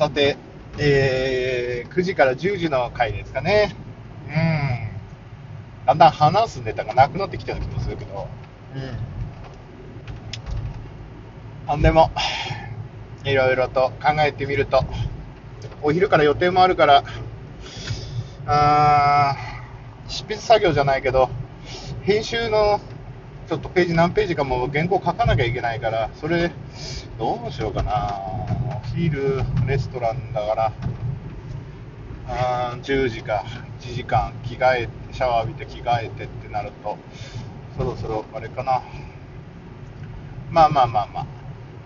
さて、えー、9時から10時の回ですかね。うん。だんだん話すネタがなくなってきたような気もするけど。うん。なんでも、いろいろと考えてみると、お昼から予定もあるから、あー執筆作業じゃないけど、編集のちょっとページ何ページかも原稿書かなきゃいけないから、それ、どうしようかな。お昼、レストランだから、あ10時か、1時間、着替え、シャワー浴びて着替えてってなると、そろそろあれかな。まあまあまあまあ、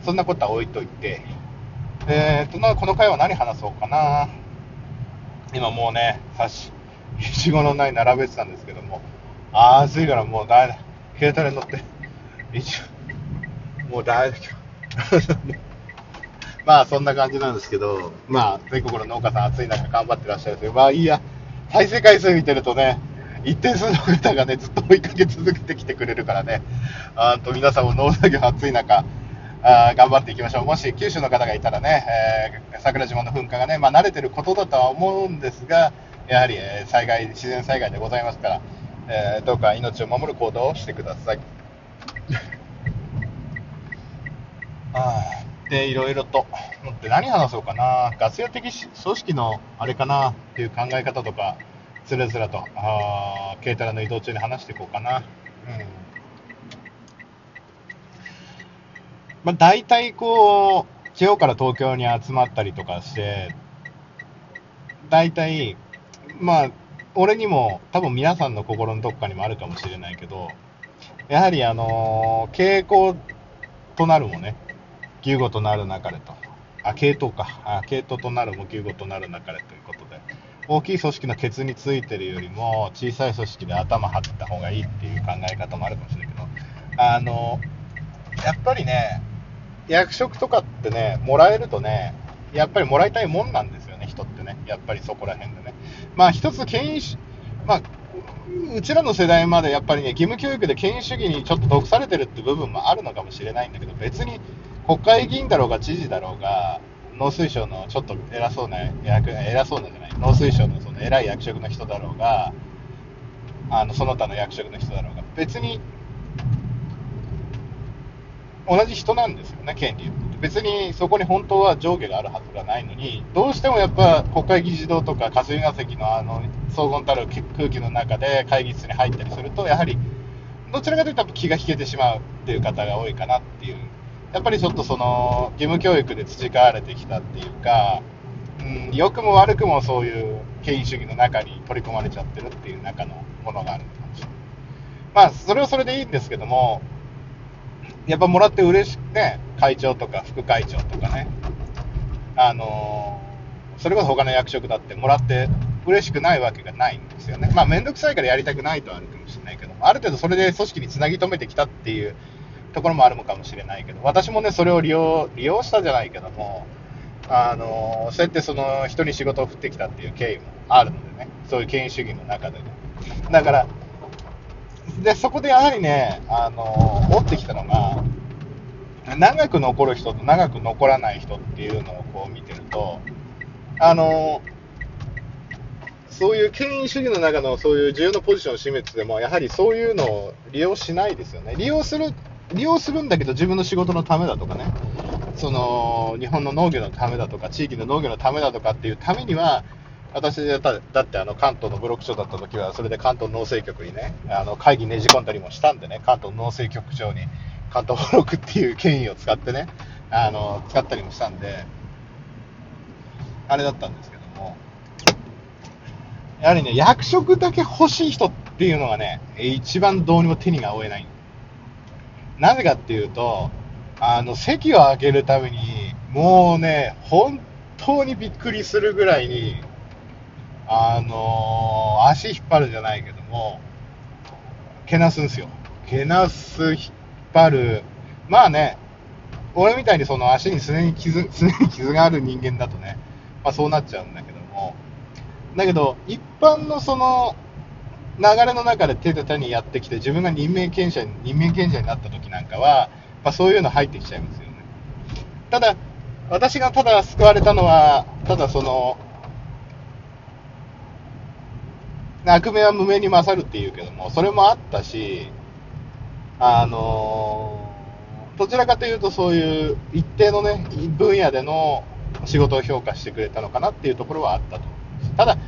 そんなことは置いといて、えーと、この回は何話そうかな。今もうね、さし、いちごのない並べてたんですけども、暑いからもうだい、携帯に乗って、一応、もうだい、まあそんな感じなんですけど、まあ全国の農家さん暑い中頑張ってらっしゃるんですけど、まあいいや、再生回数見てるとね、一定数の方がね、ずっと追いかけ続けてきてくれるからね、あと皆さんも農作業暑い中、あ頑張っていきましょう。もし九州の方がいたらね、えー、桜島の噴火がね、まあ、慣れてることだとは思うんですが、やはり、え、災害、自然災害でございますから、えー、どうか命を守る行動をしてください。あ で、いろいろと、で何話そうかな、ガス屋的組織のあれかな。っていう考え方とか、つらつらと、あ軽トラの移動中に話していこうかな。うん。まあ、大体こう、地方から東京に集まったりとかして、大体、まあ、俺にも、多分皆さんの心のどっかにもあるかもしれないけど、やはりあのー、傾向となるもね、牛語となる流れと、あ、系統か、あ系統となるも牛語となる流れということで、大きい組織のケツについてるよりも、小さい組織で頭張った方がいいっていう考え方もあるかもしれないけど、あの、やっぱりね、役職とかってね、もらえるとね、やっぱりもらいたいもんなんですよね、人ってね。やっぱりそこら辺でね。まあ一つ権威主、まあ、うちらの世代までやっぱりね、義務教育で権威主義にちょっと毒されてるって部分もあるのかもしれないんだけど、別に国会議員だろうが知事だろうが、農水省のちょっと偉そうな役、偉そうなじゃない、農水省のその偉い役職の人だろうが、あのその他の役職の人だろうが、別に同じ人なんですよね、権利別にそこに本当は上下があるはずがないのに、どうしてもやっぱ国会議事堂とか霞が関のあの荘厳たる空気の中で会議室に入ったりすると、やはりどちらかというと気が引けてしまうっていう方が多いかなっていう、やっぱりちょっとその義務教育で培われてきたっていうか、うん、良くも悪くもそういう権威主義の中に取り込まれちゃってるっていう中のものがあるのかもしれない。まあ、それはそれでいいんですけども、やっぱもらって嬉しくね、会長とか副会長とかね、あのー、それこそ他の役職だってもらって嬉しくないわけがないんですよね。まあ、めんどくさいからやりたくないとはあるかもしれないけどある程度それで組織につなぎ止めてきたっていうところもあるのかもしれないけど、私もね、それを利用、利用したじゃないけども、あの、そうやってその人に仕事を振ってきたっていう経緯もあるのでね、そういう権威主義の中でね。だから、で、そこでやはりね、あの、持ってきたのが、長く残る人と長く残らない人っていうのをこう見てると、あの、そういう権威主義の中のそういう重要なポジションを占めてても、やはりそういうのを利用しないですよね。利用する、利用するんだけど自分の仕事のためだとかね、その、日本の農業のためだとか、地域の農業のためだとかっていうためには、私だだってあの関東のブロック長だった時は、それで関東農政局にね、あの会議ねじ込んだりもしたんでね、関東農政局長に関東ブロックっていう権威を使ってね、あの使ったりもしたんで、あれだったんですけども、やはりね、役職だけ欲しい人っていうのがね、一番どうにも手にが負えない。なぜかっていうと、あの席を開けるために、もうね、本当にびっくりするぐらいに、あのー、足引っ張るじゃないけども、けなすんすよ。けなす、引っ張る。まあね、俺みたいにその足に常に傷、常に傷がある人間だとね、まあそうなっちゃうんだけども、だけど、一般のその、流れの中で手で手にやってきて、自分が任命権者に、任命権者になった時なんかは、まあそういうの入ってきちゃいますよね。ただ、私がただ救われたのは、ただその、悪名は無名に勝るっていうけども、それもあったし、あのどちらかというとそういう一定のね、分野での仕事を評価してくれたのかなっていうところはあったと思います。ただ、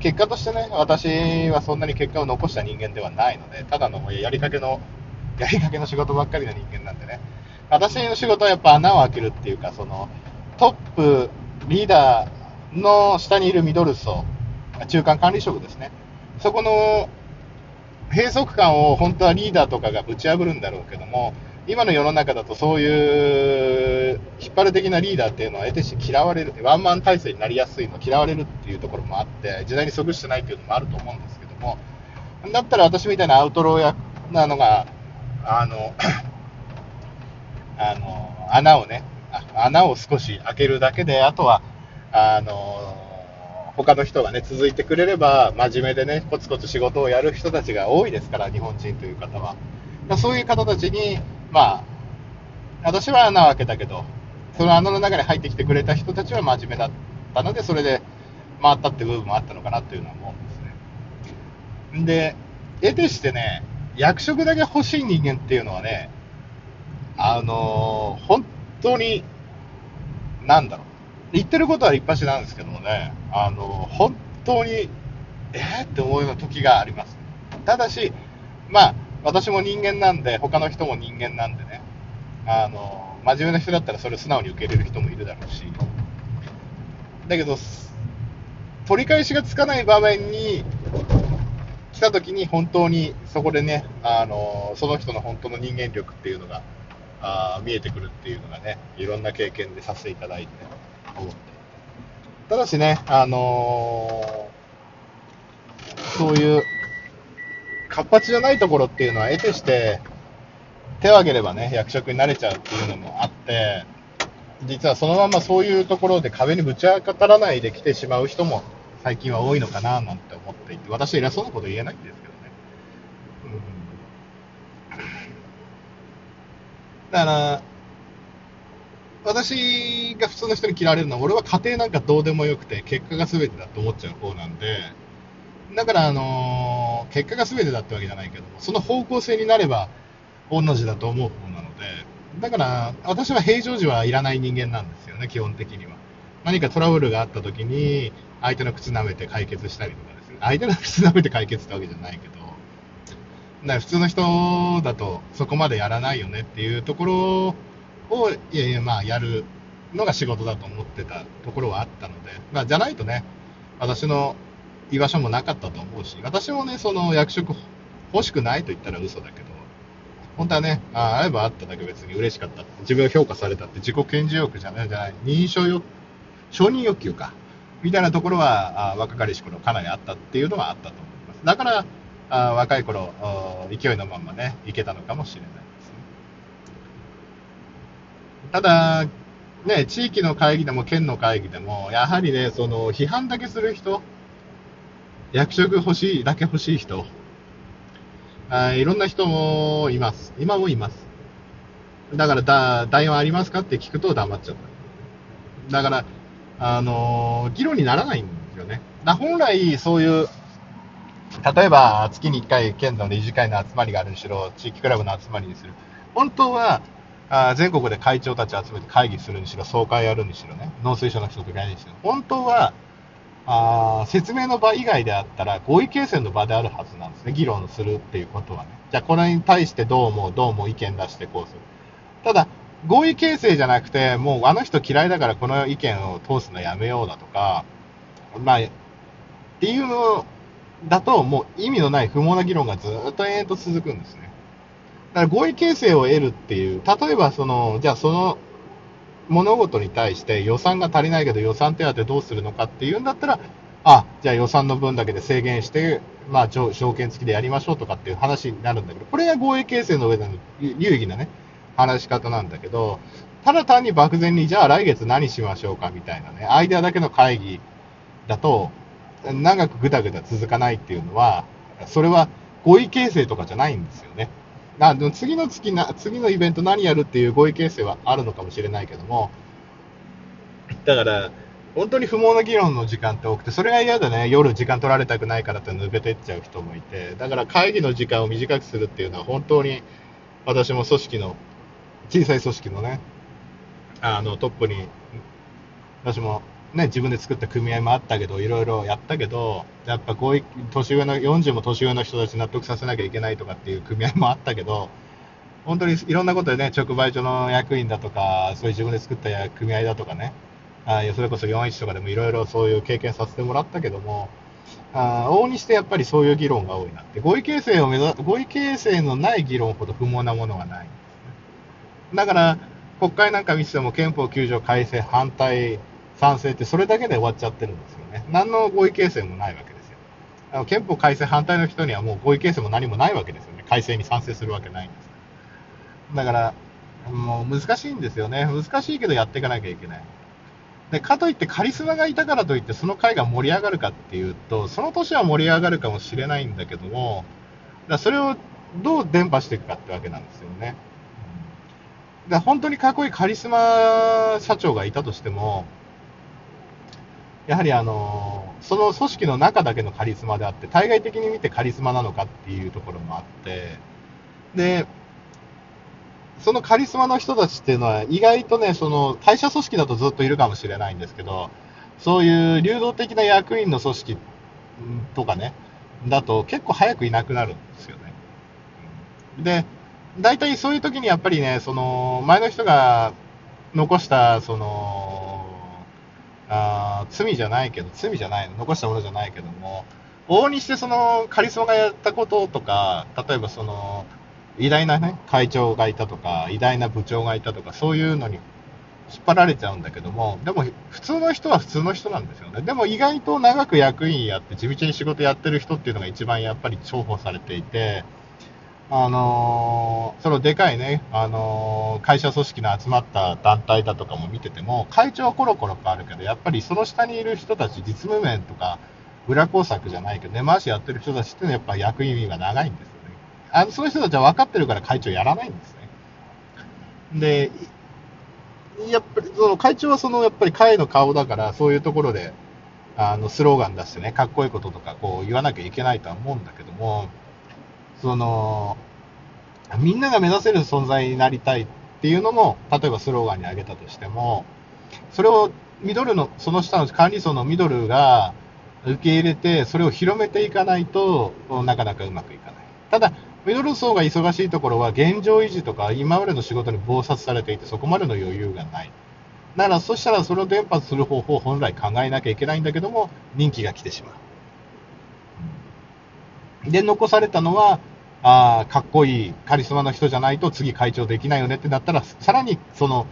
結果としてね、私はそんなに結果を残した人間ではないので、ただのやりかけの、やりかけの仕事ばっかりの人間なんでね、私の仕事はやっぱ穴を開けるっていうか、その、トップ、リーダーの下にいるミドル層、中間管理職ですね。そこの閉塞感を本当はリーダーとかがぶち破るんだろうけども、今の世の中だとそういう引っ張る的なリーダーっていうのは得てし嫌われる、ワンマン体制になりやすいの、嫌われるっていうところもあって、時代に即してないっていうのもあると思うんですけども、だったら私みたいなアウトローやなのが、あの、あの、穴をね、穴を少し開けるだけで、あとは、あの、他の人がね、続いてくれれば、真面目でね、コツコツ仕事をやる人たちが多いですから、日本人という方は。そういう方たちに、まあ、私は穴を開けたけど、その穴の中に入ってきてくれた人たちは真面目だったので、それで回ったって部分もあったのかなというのは思うんですね。で、得てしてね、役職だけ欲しい人間っていうのはね、あのー、本当に、なんだろう。言ってることは立派しなんですけどもね、あのー、本当に、えー、って思うような時があります。ただし、まあ、私も人間なんで、他の人も人間なんでね、あの、真面目な人だったらそれを素直に受け入れる人もいるだろうし、だけど、取り返しがつかない場面に来た時に本当にそこでね、あのその人の本当の人間力っていうのがあ見えてくるっていうのがね、いろんな経験でさせていただいて思って。ただしね、あのー、そういう活発じゃないところっていうのは得てして手を挙げればね、役職になれちゃうっていうのもあって、実はそのままそういうところで壁にぶち当たらないで来てしまう人も最近は多いのかななんて思っていて、私は偉そうなこと言えないんですけどね。うんだから、私が普通の人に嫌われるのは、俺は家庭なんかどうでもよくて、結果が全てだと思っちゃう方なんで、だから、あのー、結果が全てだってわけじゃないけども、その方向性になれば、同じだと思う方なので、だから、私は平常時はいらない人間なんですよね、基本的には。何かトラブルがあった時に、相手の靴舐めて解決したりとかですね、相手の靴舐めて解決ってわけじゃないけど、だ普通の人だとそこまでやらないよねっていうところを、いやいや、まあ、やるのが仕事だと思ってたところはあったので、まあ、じゃないとね、私の居場所もなかったと思うし、私もね、その役職欲しくないと言ったら嘘だけど、本当はね、ああればあっただけ別に嬉しかった自分が評価されたって自己顕示欲じゃないじゃない、認証欲、承認欲求か、みたいなところは、あ若かりし頃かなりあったっていうのはあったと思います。だから、あ若い頃、勢いのままね、いけたのかもしれないですね。ただ、ね、地域の会議でも県の会議でも、やはりね、その、批判だけする人、役職欲しい、だけ欲しい人、あいろんな人もいます。今もいます。だから、だ、代案ありますかって聞くと黙っちゃった。だから、あの、議論にならないんですよね。だ本来、そういう、例えば月に1回、県の理事会の集まりがあるにしろ、地域クラブの集まりにする。本当は、あ全国で会長たち集めて会議するにしろ、総会やるにしろね、農水省の人とかやるにしろ、本当は、あ説明の場以外であったら、合意形成の場であるはずなんですね、議論するっていうことはね。じゃあ、これに対してどう思う、どうも意見出してこうする。ただ、合意形成じゃなくて、もうあの人嫌いだからこの意見を通すのやめようだとか、まあ、っていうのだと、もう意味のない不毛な議論がずっと延々と続くんですね。だから合意形成を得るっていう、例えばその、じゃあその物事に対して予算が足りないけど予算手当どうするのかっていうんだったら、あ、じゃあ予算の分だけで制限して、まあ条件付きでやりましょうとかっていう話になるんだけど、これが合意形成の上での有意義なね、話し方なんだけど、ただ単に漠然に、じゃあ来月何しましょうかみたいなね、アイデアだけの会議だと、長くぐだぐだ続かないっていうのは、それは合意形成とかじゃないんですよね。あでも次の月な、次のイベント何やるっていう合意形成はあるのかもしれないけども、だから、本当に不毛な議論の時間って多くて、それが嫌でね、夜時間取られたくないからって抜けていっちゃう人もいて、だから会議の時間を短くするっていうのは本当に私も組織の、小さい組織のね、あのトップに、私もね、自分で作った組合もあったけど、いろいろやったけど、やっぱこうい年上の、40も年上の人たち納得させなきゃいけないとかっていう組合もあったけど、本当にいろんなことでね、直売所の役員だとか、そういう自分で作った組合だとかね、あそれこそ41とかでもいろいろそういう経験させてもらったけども、あ往にしてやっぱりそういう議論が多いなって、合意形成を目指合意形成のない議論ほど不毛なものはない。だから、国会なんか見てても憲法9条改正反対、賛成ってそれだけで終わっちゃってるんですよね。何の合意形成もないわけですよ。あの憲法改正反対の人にはもう合意形成も何もないわけですよね。改正に賛成するわけないんですだから、もう難しいんですよね。難しいけどやっていかなきゃいけない。で、かといってカリスマがいたからといってその会が盛り上がるかっていうと、その年は盛り上がるかもしれないんだけども、だそれをどう伝播していくかってわけなんですよね。だから本当にかっこいいカリスマ社長がいたとしても、やはりあの、その組織の中だけのカリスマであって、対外的に見てカリスマなのかっていうところもあって、で、そのカリスマの人たちっていうのは、意外とね、その会社組織だとずっといるかもしれないんですけど、そういう流動的な役員の組織とかね、だと結構早くいなくなるんですよね。で、大体そういう時にやっぱりね、その前の人が残した、その、あ罪じゃないけど、罪じゃない、残したものじゃないけども、往々にしてそのカリスマがやったこととか、例えばその、偉大なね、会長がいたとか、偉大な部長がいたとか、そういうのに引っ張られちゃうんだけども、でも普通の人は普通の人なんですよね。でも意外と長く役員やって、地道に仕事やってる人っていうのが一番やっぱり重宝されていて、あのーそのでかいね、あのー会社組織の集まった団体だとかも見てても、会長はコロコロ変わるけど、やっぱりその下にいる人たち、実務面とか、裏工作じゃないけど、根回しやってる人たちっていうのはやっぱ役員が長いんですよね。あの、そういう人たちは分かってるから会長やらないんですね。で、やっぱり、その会長はその、やっぱり会の顔だから、そういうところで、あの、スローガン出してね、かっこいいこととか、こう、言わなきゃいけないとは思うんだけども、その、みんなが目指せる存在になりたいっていうのも、例えばスローガンに挙げたとしても、それをミドルの、その下の管理層のミドルが受け入れて、それを広めていかないとなかなかうまくいかない。ただ、ミドル層が忙しいところは現状維持とか今までの仕事に忙殺されていてそこまでの余裕がない。だから、そしたらそれを伝播する方法を本来考えなきゃいけないんだけども、人気が来てしまう。で、残されたのは、あーかっこいいカリスマの人じゃないと次会長できないよねってなったら、さらにその、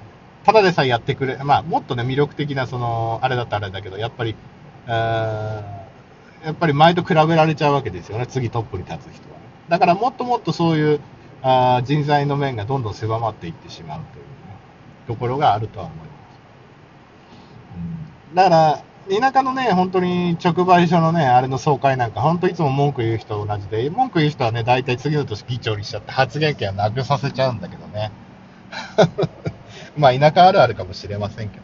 ただでさえやってくれ、まあ、もっとね、魅力的な、その、あれだったらあれだけど、やっぱり、やっぱり前と比べられちゃうわけですよね、次トップに立つ人は。だからもっともっとそういうあ人材の面がどんどん狭まっていってしまうという、ね、ところがあるとは思います。うんだから、田舎のね、本当に直売所のね、あれの総会なんか、本当いつも文句言う人同じで、文句言う人はね、大体次の年議長にしちゃって発言権をなくさせちゃうんだけどね。まあ、田舎あるあるかもしれませんけど。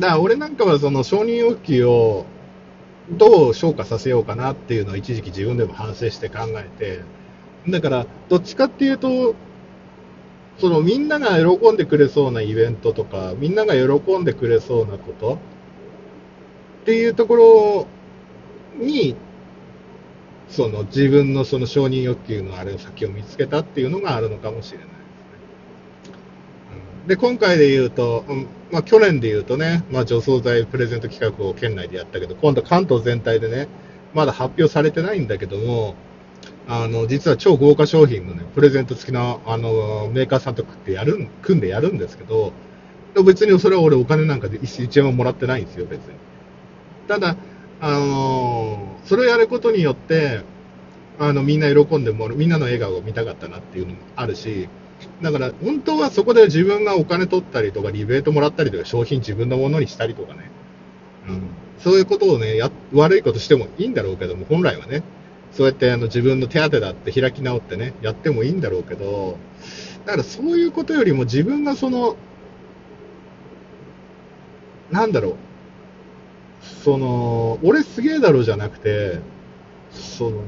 だから俺なんかはその承認欲求をどう消化させようかなっていうのを一時期自分でも反省して考えて、だからどっちかっていうと、そのみんなが喜んでくれそうなイベントとか、みんなが喜んでくれそうなことっていうところに、その自分のその承認欲求のあれを先を見つけたっていうのがあるのかもしれないですね。で、今回で言うと、まあ去年で言うとね、まあ除草剤プレゼント企画を県内でやったけど、今度関東全体でね、まだ発表されてないんだけども、あの、実は超豪華商品のね、プレゼント付きの、あの、メーカーさんとかってやる、組んでやるんですけど、別にそれは俺お金なんかで一一円ももらってないんですよ、別に。ただ、あのそれをやることによって、あの、みんな喜んでもらう、みんなの笑顔を見たかったなっていうのもあるし、だから、本当はそこで自分がお金取ったりとか、リベートもらったりとか、商品自分のものにしたりとかね、うん、そういうことをねや、悪いことしてもいいんだろうけども、本来はね、そうやってあの自分の手当だって開き直ってね、やってもいいんだろうけど、だからそういうことよりも自分がその、なんだろう、その、俺すげえだろうじゃなくて、その、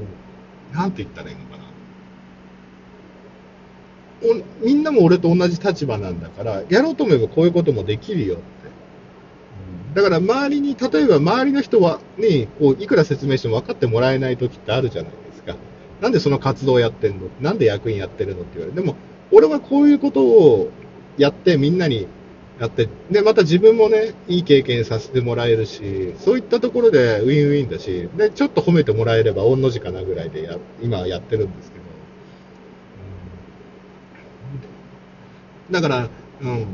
なんて言ったらいいのかな。おみんなも俺と同じ立場なんだから、やろうと思えばこういうこともできるよっ。だから周りに、例えば周りの人は、に、こう、いくら説明しても分かってもらえない時ってあるじゃないですか。なんでその活動をやってんの？なんで役員やってるの？って言われる。でも、俺はこういうことをやってみんなにやって、で、また自分もね、いい経験させてもらえるし、そういったところでウィンウィンだし、で、ちょっと褒めてもらえれば、御の字かなぐらいでや、今やってるんですけど。うん、だから、うん。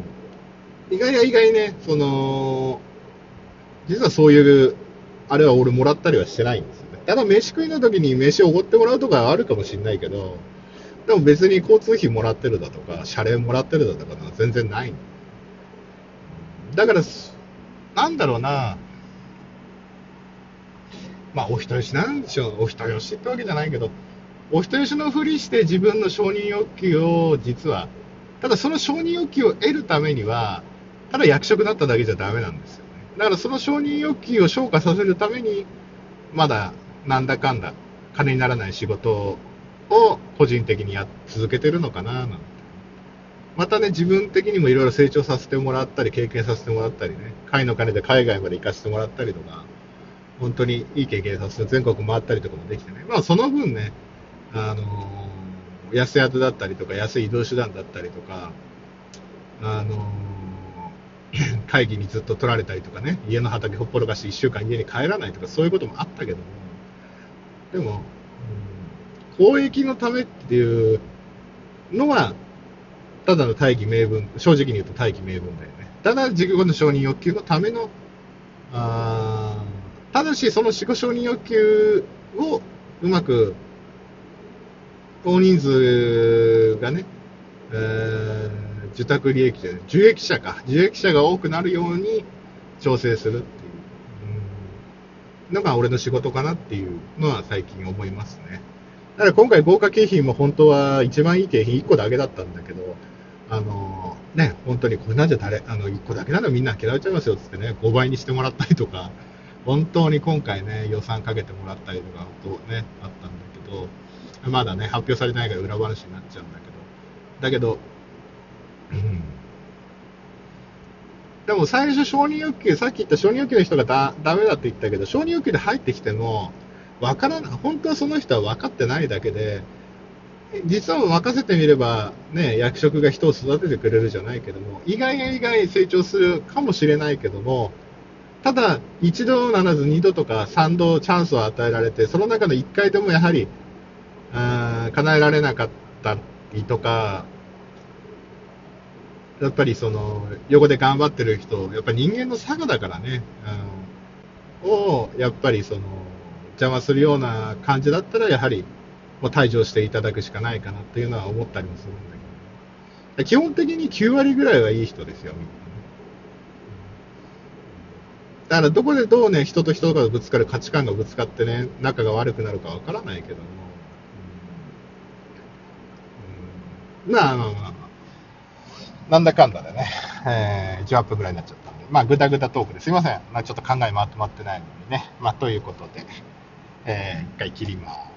意外や意外ね、その、実はそういう、あれは俺もらったりはしてないんですよね。ただ飯食いの時に飯をおごってもらうとかあるかもしれないけど、でも別に交通費もらってるだとか、謝礼もらってるだとかは全然ないだから、なんだろうな、まあ、お人よしなんでしょう、お人よしってわけじゃないけど、お人よしのふりして自分の承認欲求を実は、ただその承認欲求を得るためには、ただ役職だっただけじゃダメなんですよ。だからその承認欲求を消化させるために、まだなんだかんだ金にならない仕事を個人的にや続けてるのかななんて。またね、自分的にもいろいろ成長させてもらったり、経験させてもらったりね、会の金で海外まで行かせてもらったりとか、本当にいい経験させて全国回ったりとかもできてね、まあその分ね、あのー、安宿だったりとか、安い移動手段だったりとか、あの、会議にずっと取られたりとかね、家の畑ほっぽろかして1週間家に帰らないとか、そういうこともあったけども、でも、うん、公益のためっていうのは、ただの大義名分、正直に言うと大義名分だよね。ただ自己の承認欲求のための、あただしその自己承認欲求をうまく、大人数がね、えー、受託利益じゃない、受益者か、受益者が多くなるように調整するっていう、のが俺の仕事かなっていうのは最近思いますね。だから今回豪華景品も本当は一番いい景品1個だけだったんだけど、あのね、本当にこれなんじゃ誰、あの、1個だけならみんな嫌われちゃいますよっつってね、5倍にしてもらったりとか、本当に今回ね、予算かけてもらったりとか、とね、あったんだけど、まだね、発表されないから裏話になっちゃうんだけど、だけど、うん。でも最初承認欲求、さっき言った承認欲求の人がだダメだって言ったけど、承認欲求で入ってきても、わからない、本当はその人は分かってないだけで、実は任せてみれば、ね、役職が人を育ててくれるじゃないけども、意外や意外成長するかもしれないけども、ただ、一度ならず二度とか三度チャンスを与えられて、その中の一回でもやはり、あ叶えられなかったりとか、やっぱりその、横で頑張ってる人、やっぱり人間の差がだからね、うん、を、やっぱりその、邪魔するような感じだったら、やはり、もう退場していただくしかないかなっていうのは思ったりもするんだけど、基本的に9割ぐらいはいい人ですよ、みんなね。だからどこでどうね、人と人がぶつかる価値観がぶつかってね、仲が悪くなるかわからないけども、うん、まあまあまあまあ、なんだかんだでね、えー、1アップぐらいになっちゃったんで、まあぐだぐだトークですいません。まあちょっと考えまとまってないのにね、まあということで、えー、一回切ります。